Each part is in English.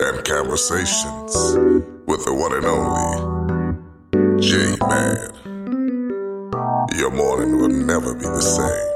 and conversations with the one and only J Man. Your morning will never be the same.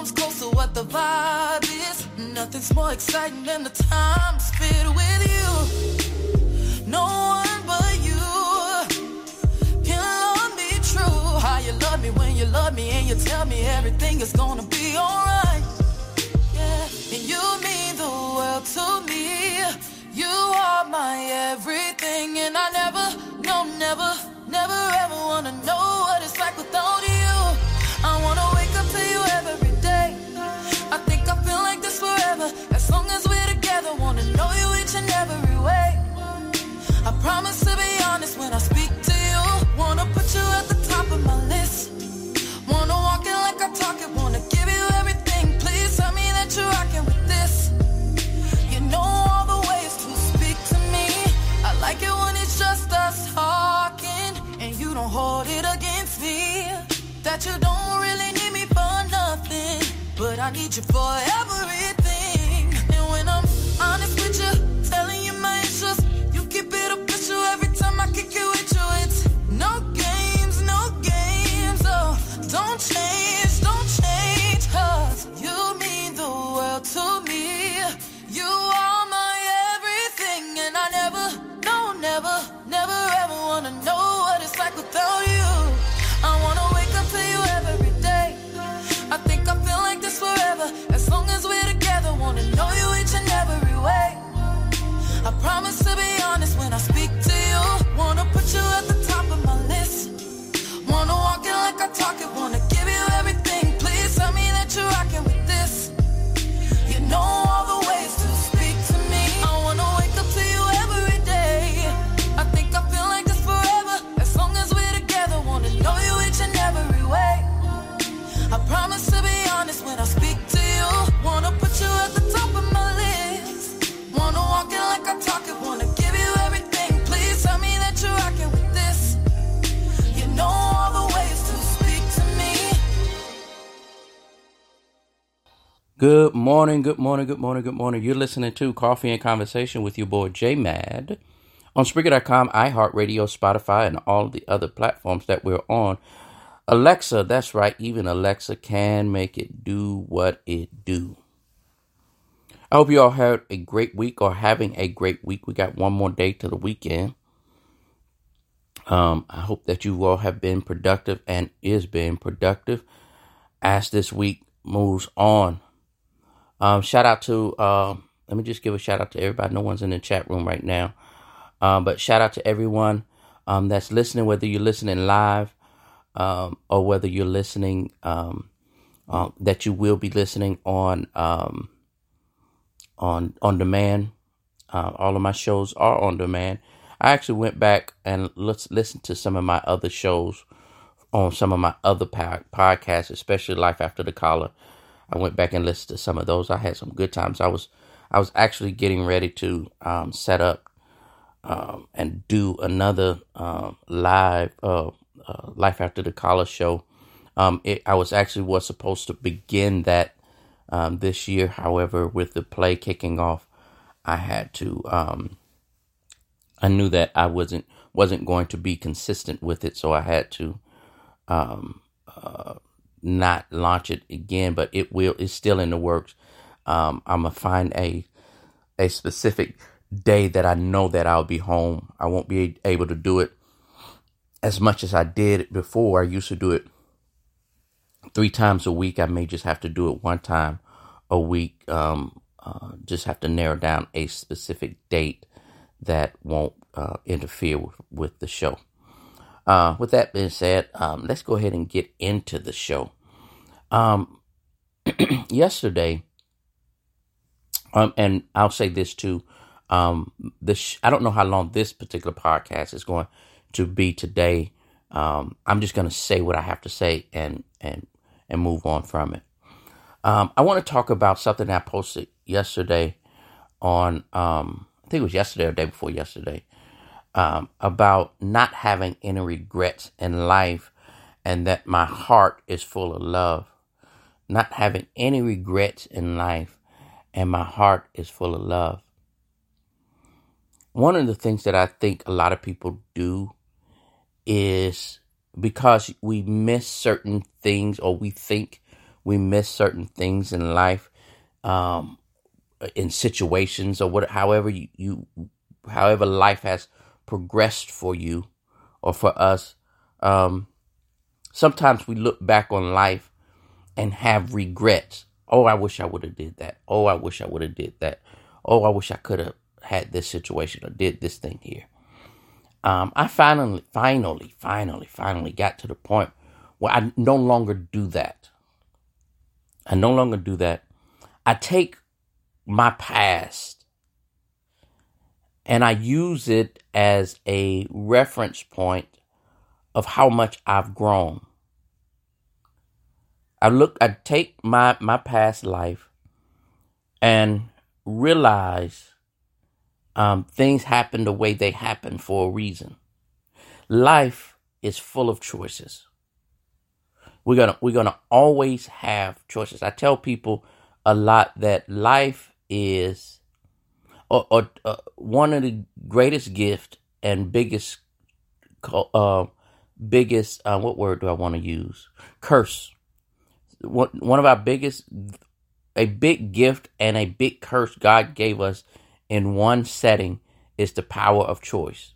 Comes close to what the vibe is. Nothing's more exciting than the time spent with you. No one but you can love me true. How you love me when you love me, and you tell me everything is gonna be alright. Yeah, and you mean the world to me. You are my everything, and I never, no, never, never ever wanna know what it's like without you. Promise to be honest when I speak to you. Wanna put you at the top of my list. Morning, good morning, good morning, good morning. You're listening to Coffee and Conversation with your boy J Mad on Spreaker.com, iHeartRadio, Spotify, and all the other platforms that we're on. Alexa, that's right, even Alexa can make it do what it do. I hope you all had a great week or having a great week. We got one more day to the weekend. Um, I hope that you all have been productive and is being productive as this week moves on. Um, shout out to um, let me just give a shout out to everybody. No one's in the chat room right now, um, but shout out to everyone um, that's listening. Whether you're listening live um, or whether you're listening uh, that you will be listening on on on demand. Uh, all of my shows are on demand. I actually went back and let's listen to some of my other shows on some of my other podcasts, especially Life After the Collar. I went back and listened to some of those. I had some good times. I was I was actually getting ready to um, set up um, and do another uh, live uh, uh, Life After the Collar show. Um, it, I was actually was supposed to begin that um, this year. However, with the play kicking off, I had to. Um, I knew that I wasn't wasn't going to be consistent with it, so I had to um, uh, not launch it again. But it will. It's still in the works. Um, I'm gonna find a a specific day that I know that I'll be home. I won't be able to do it as much as I did before. I used to do it three times a week. I may just have to do it one time a week. Um, uh, just have to narrow down a specific date that won't uh, interfere with, with the show. Uh, with that being said, um, let's go ahead and get into the show. Um, yesterday, Um, and I'll say this too. Um, this I don't know how long this particular podcast is going to be today. Um, I'm just going to say what I have to say and and and move on from it. Um, I want to talk about something I posted yesterday on um, I think it was yesterday or day before yesterday um, about not having any regrets in life and that my heart is full of love. Not having any regrets in life and my heart is full of love. One of the things that I think a lot of people do is because we miss certain things or we think we miss certain things in life, um, in situations or what, however you, you, however life has progressed for you or for us. Um, sometimes we look back on life and have regrets. Oh, I wish I would have did that. Oh, I wish I would have did that. Oh, I wish I could have had this situation or did this thing here. Um, I finally, finally, finally, finally got to the point where I no longer do that. I no longer do that. I take my past and I use it as a reference point of how much I've grown. I look, I take my, my past life and realize um, things happen the way they happen for a reason. Life is full of choices. We're gonna we're gonna always have choices. I tell people a lot that life is or, or uh, one of the greatest gift and biggest uh, biggest uh, what word do I want to use? Curse. One of our biggest a big gift and a big curse God gave us in one setting is the power of choice.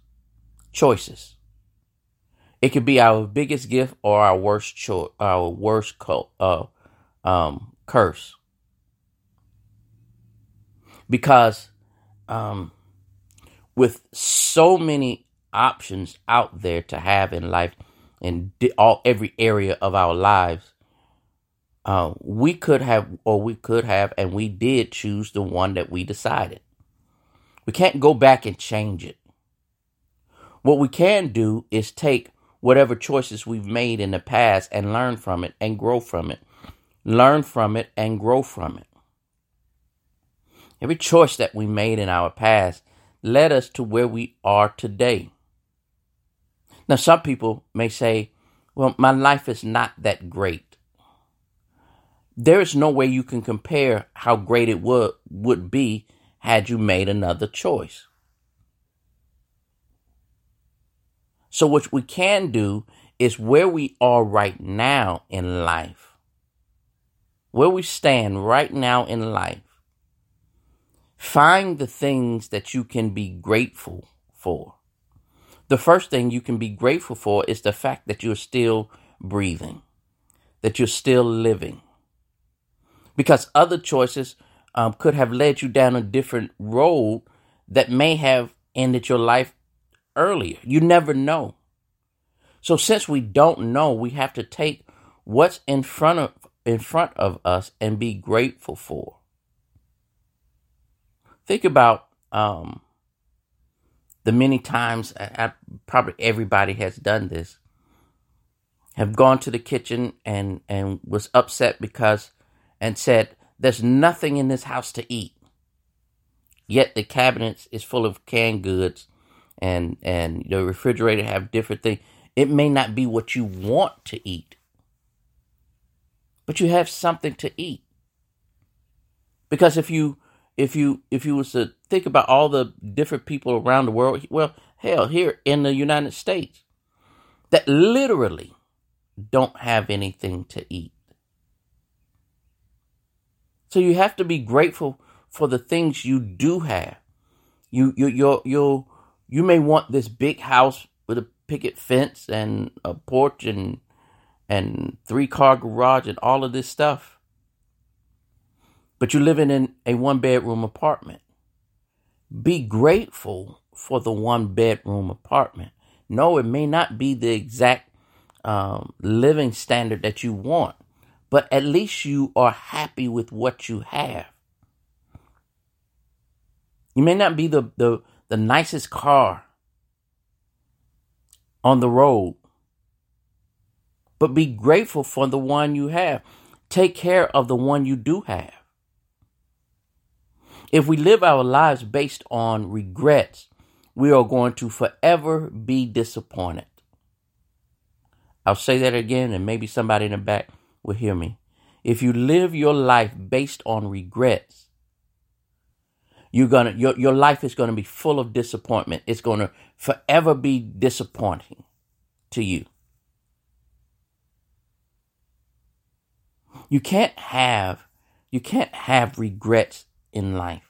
Choices. It could be our biggest gift or our worst cho- our worst co- uh, um, curse. Because um, with so many options out there to have in life in all every area of our lives, uh, we could have or we could have and we did choose the one that we decided. We can't go back and change it. What we can do is take whatever choices we've made in the past and learn from it and grow from it. Learn from it and grow from it. Every choice that we made in our past led us to where we are today. Now, some people may say, well, my life is not that great. There is no way you can compare how great it would, would be had you made another choice. So, what we can do is where we are right now in life, where we stand right now in life, find the things that you can be grateful for. The first thing you can be grateful for is the fact that you're still breathing, that you're still living. Because other choices um, could have led you down a different road that may have ended your life earlier. You never know. So since we don't know, we have to take what's in front of in front of us and be grateful for. Think about um, the many times I, I, probably everybody has done this. Have gone to the kitchen and and was upset because and said, there's nothing in this house to eat. Yet the cabinets is full of canned goods and and the refrigerator have different things. It may not be what you want to eat. But you have something to eat. Because if you if you if you was to think about all the different people around the world, well, hell, here in the United States that literally don't have anything to eat. So you have to be grateful for the things you do have. You you you you you may want this big house with a picket fence and a porch and and three car garage and all of this stuff. But you're living in a one bedroom apartment. Be grateful for the one bedroom apartment. No, it may not be the exact um, living standard that you want, but at least you are happy with what you have. You may not be the, the, the nicest car on the road, but be grateful for the one you have. Take care of the one you do have. If we live our lives based on regrets, we are going to forever be disappointed. I'll say that again, and maybe somebody in the back will hear me. If you live your life based on regrets, you're gonna your, your life is gonna be full of disappointment. It's gonna forever be disappointing to you. You can't have you can't have regrets in life.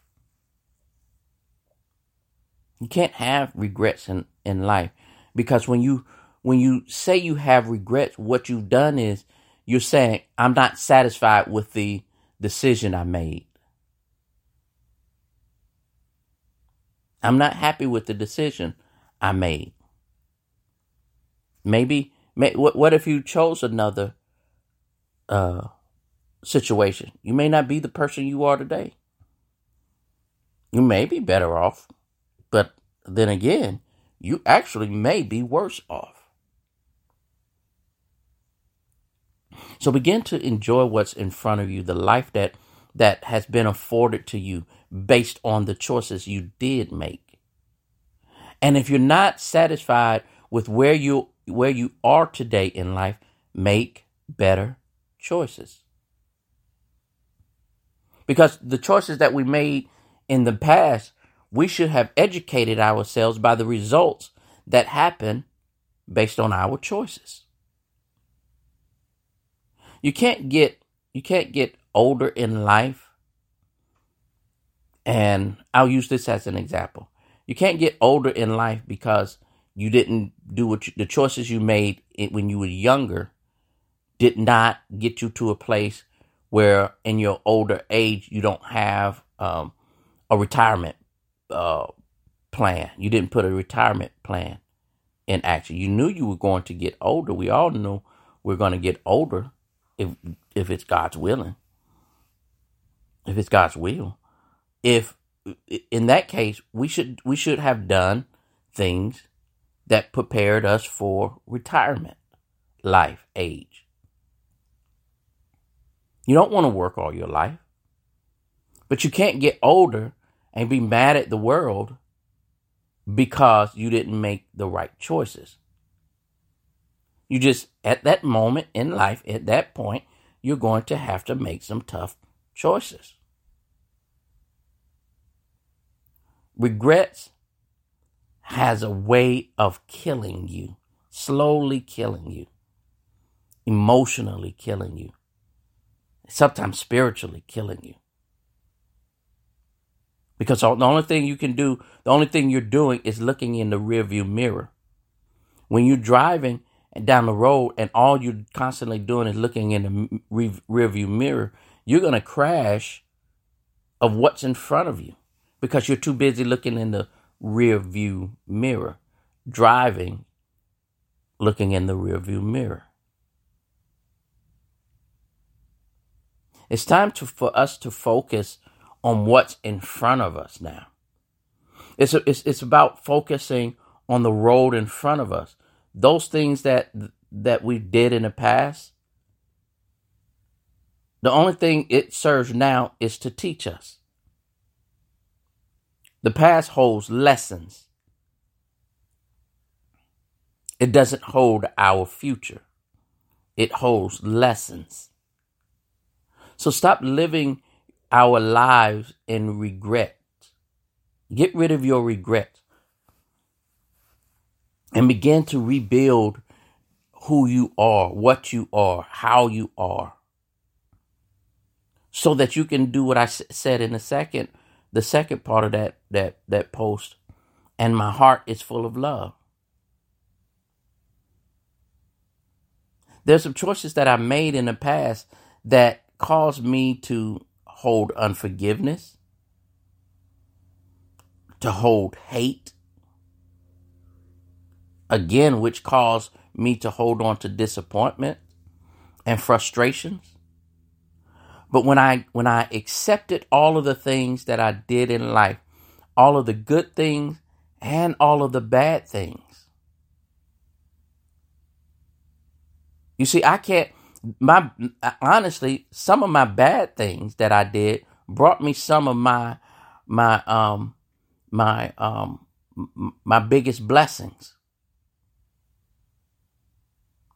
You can't have regrets in, in life because when you when you say you have regrets, what you've done is you're saying, I'm not satisfied with the decision I made. I'm not happy with the decision I made. Maybe, may, what, what if you chose another uh, situation? You may not be the person you are today. You may be better off, but then again, you actually may be worse off. So begin to enjoy what's in front of you, the life that that has been afforded to you based on the choices you did make. And if you're not satisfied with where you where you are today in life, make better choices. Because the choices that we made in the past, we should have educated ourselves by the results that happen based on our choices. You can't get you can't get older in life. And I'll use this as an example. You can't get older in life because you didn't do what you, the choices you made when you were younger did not get you to a place where in your older age you don't have um, a retirement uh, plan. You didn't put a retirement plan in action. You knew you were going to get older. We all knew we're going to get older if if it's God's willing, if it's God's will, if in that case we should we should have done things that prepared us for retirement, life, age. You don't want to work all your life, but you can't get older and be mad at the world because you didn't make the right choices. You just, at that moment in life, at that point, you're going to have to make some tough choices. Regrets has a way of killing you, slowly killing you, emotionally killing you, sometimes spiritually killing you. Because the only thing you can do, the only thing you're doing is looking in the rearview mirror. When you're driving down the road and all you're constantly doing is looking in the re- rearview mirror, you're going to crash of what's in front of you because you're too busy looking in the rearview mirror, driving, looking in the rearview mirror. It's time to, for us to focus on what's in front of us now. It's, a, it's, it's about focusing on the road in front of us. Those things that that we did in the past the only thing it serves now is to teach us. The past holds lessons. It doesn't hold our future. It holds lessons. So stop living our lives in regret get rid of your regret and begin to rebuild who you are, what you are, how you are. So that you can do what I said in the second, the second part of that, that, that post. And my heart is full of love. There's some choices that I made in the past that caused me to hold unforgiveness, to hold hate, again, which caused me to hold on to disappointment and frustrations. But when I when I accepted all of the things that I did in life, all of the good things and all of the bad things. You see, I can't, my, honestly, some of my bad things that I did brought me some of my, my, um, my, um, my biggest blessings.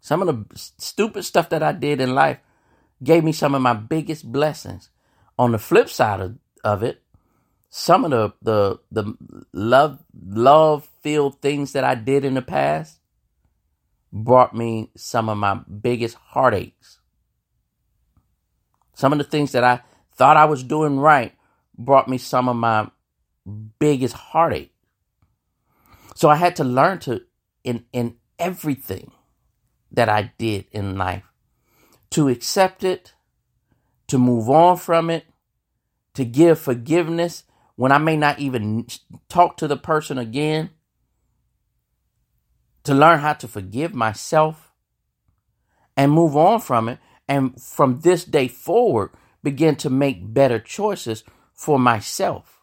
Some of the stupid stuff that I did in life gave me some of my biggest blessings. On the flip side of, of it, some of the the the love love filled things that I did in the past brought me some of my biggest heartaches. Some of the things that I thought I was doing right brought me some of my biggest heartache. So I had to learn to in in everything that I did in life to accept it, to move on from it, to give forgiveness when I may not even talk to the person again, to learn how to forgive myself and move on from it. And from this day forward, begin to make better choices for myself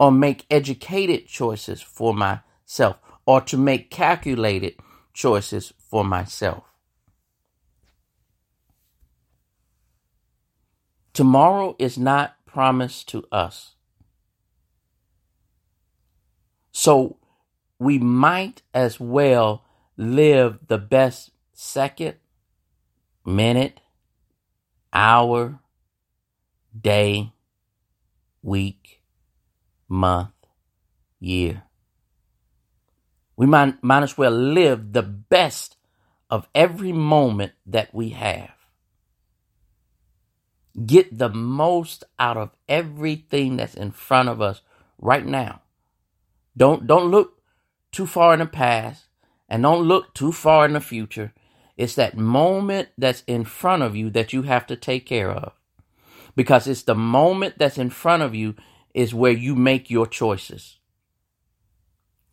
or make educated choices for myself or to make calculated choices for myself. Tomorrow is not promised to us. So we might as well live the best second, minute, hour, day, week, month, year. We might, might as well live the best of every moment that we have. Get the most out of everything that's in front of us right now. Don't don't look too far in the past and don't look too far in the future. It's that moment that's in front of you that you have to take care of. Because it's the moment that's in front of you is where you make your choices.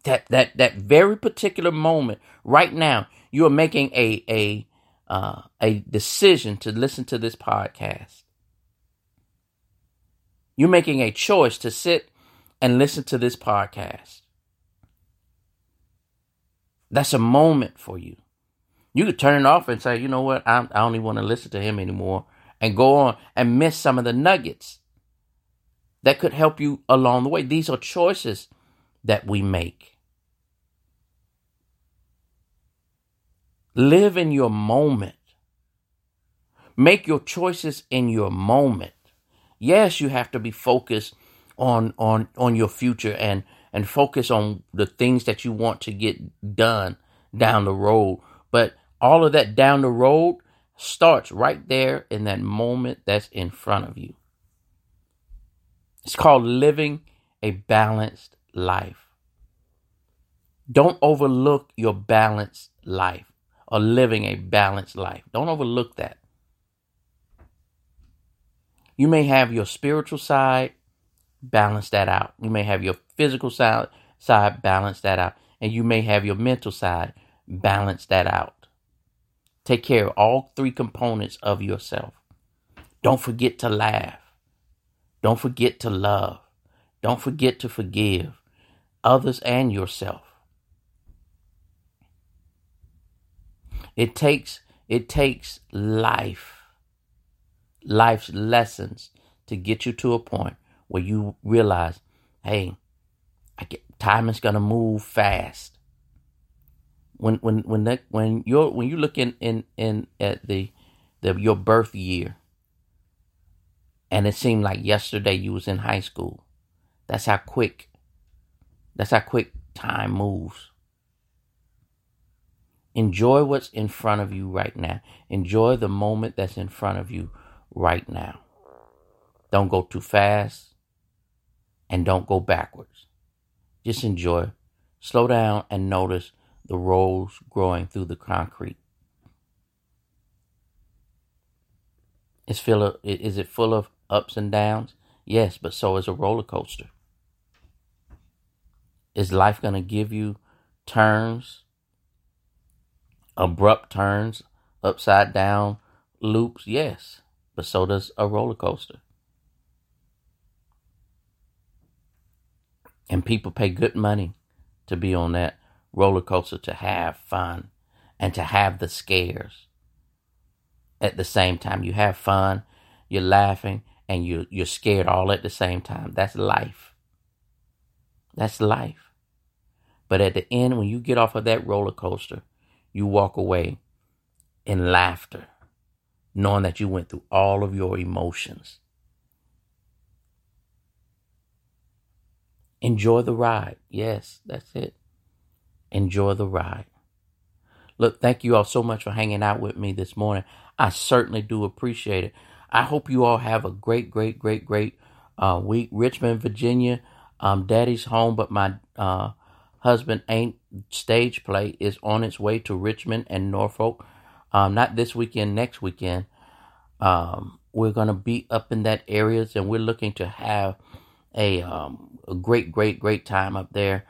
That that that very particular moment right now, you are making a a uh, a decision to listen to this podcast. You're making a choice to sit and listen to this podcast. That's a moment for you. You could turn it off and say, you know what, I, I don't even want to listen to him anymore, and go on and miss some of the nuggets that could help you along the way. These are choices that we make. Live in your moment. Make your choices in your moment. Yes, you have to be focused on on on your future and and focus on the things that you want to get done down the road. But all of that down the road starts right there in that moment that's in front of you. It's called living a balanced life. Don't overlook your balanced life or living a balanced life. Don't overlook that. You may have your spiritual side, balance that out. You may have your physical side, side balance that out. And you may have your mental side, balance that out. Take care of all three components of yourself. Don't forget to laugh. Don't forget to love. Don't forget to forgive others and yourself. It takes it takes life life's lessons to get you to a point where you realize, hey, I get, time is gonna move fast. When when when that when you're when you look in in, in at the the your birth year, and it seemed like yesterday you was in high school. That's how quick. That's how quick time moves. Enjoy what's in front of you right now. Enjoy the moment that's in front of you right now. Don't go too fast and don't go backwards. Just enjoy. Slow down and notice the rolls growing through the concrete. Full of, is it full of ups and downs? Yes, but so is a roller coaster. Is life going to give you turns, abrupt turns, upside down loops? Yes but so does a roller coaster. And people pay good money to be on that roller coaster to have fun and to have the scares at the same time. You have fun, you're laughing, and you you're scared all at the same time. That's life. That's life. But at the end, when you get off of that roller coaster, you walk away in laughter, knowing that you went through all of your emotions. Enjoy the ride. Yes, that's it. Enjoy the ride. Look, thank you all so much for hanging out with me this morning. I certainly do appreciate it. I hope you all have a great, great, great, great uh, week. Richmond, Virginia, um, Daddy's home, but my uh, husband ain't. Stage play is on its way to Richmond and Norfolk. Um, not this weekend, next weekend. Um, we're gonna be up in that areas, and we're looking to have a, um, a great, great, great time up there.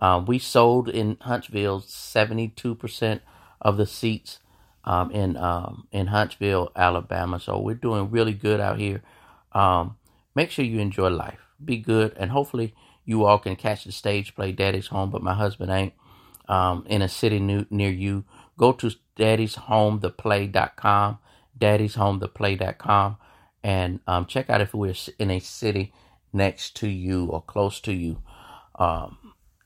Uh, we sold in Huntsville seventy two percent of the seats um, in um, in Huntsville, Alabama. So we're doing really good out here. Um, make sure you enjoy life. Be good, and hopefully you all can catch the stage play. Daddy's home, but my husband ain't. Um, in a city new, near you, go to Daddy's Home The daddy'shometheplay.com, daddy'shometheplay.com, and um, check out if we're in a city next to you or close to you. Um,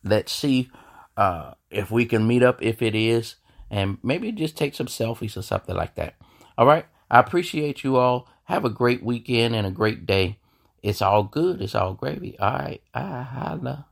let's see uh, if we can meet up. If it is, and maybe just take some selfies or something like that. All right. I appreciate you all. Have a great weekend and a great day. It's all good. It's all gravy. All right. I holla.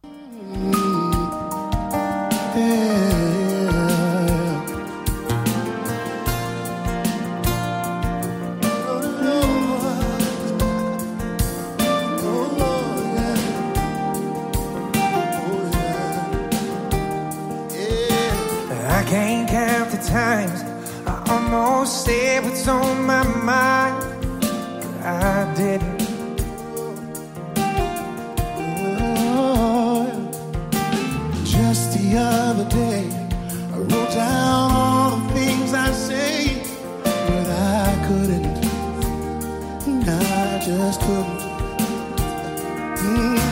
Just couldn't. Mm.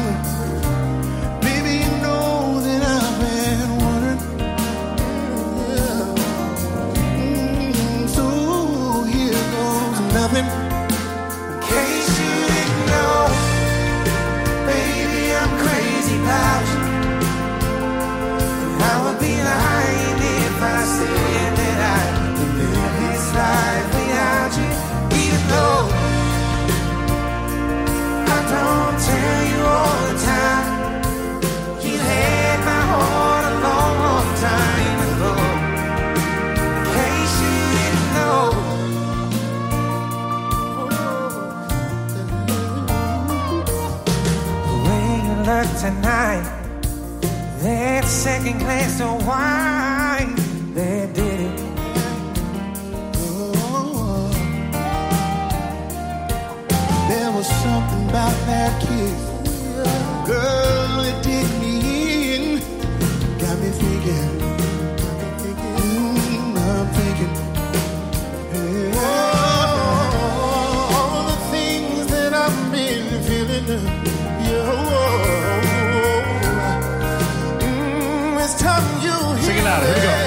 You tonight, that second glass of wine, that did it. Oh, there was something about that kiss, girl, it did me in. Got me thinking, Here we go.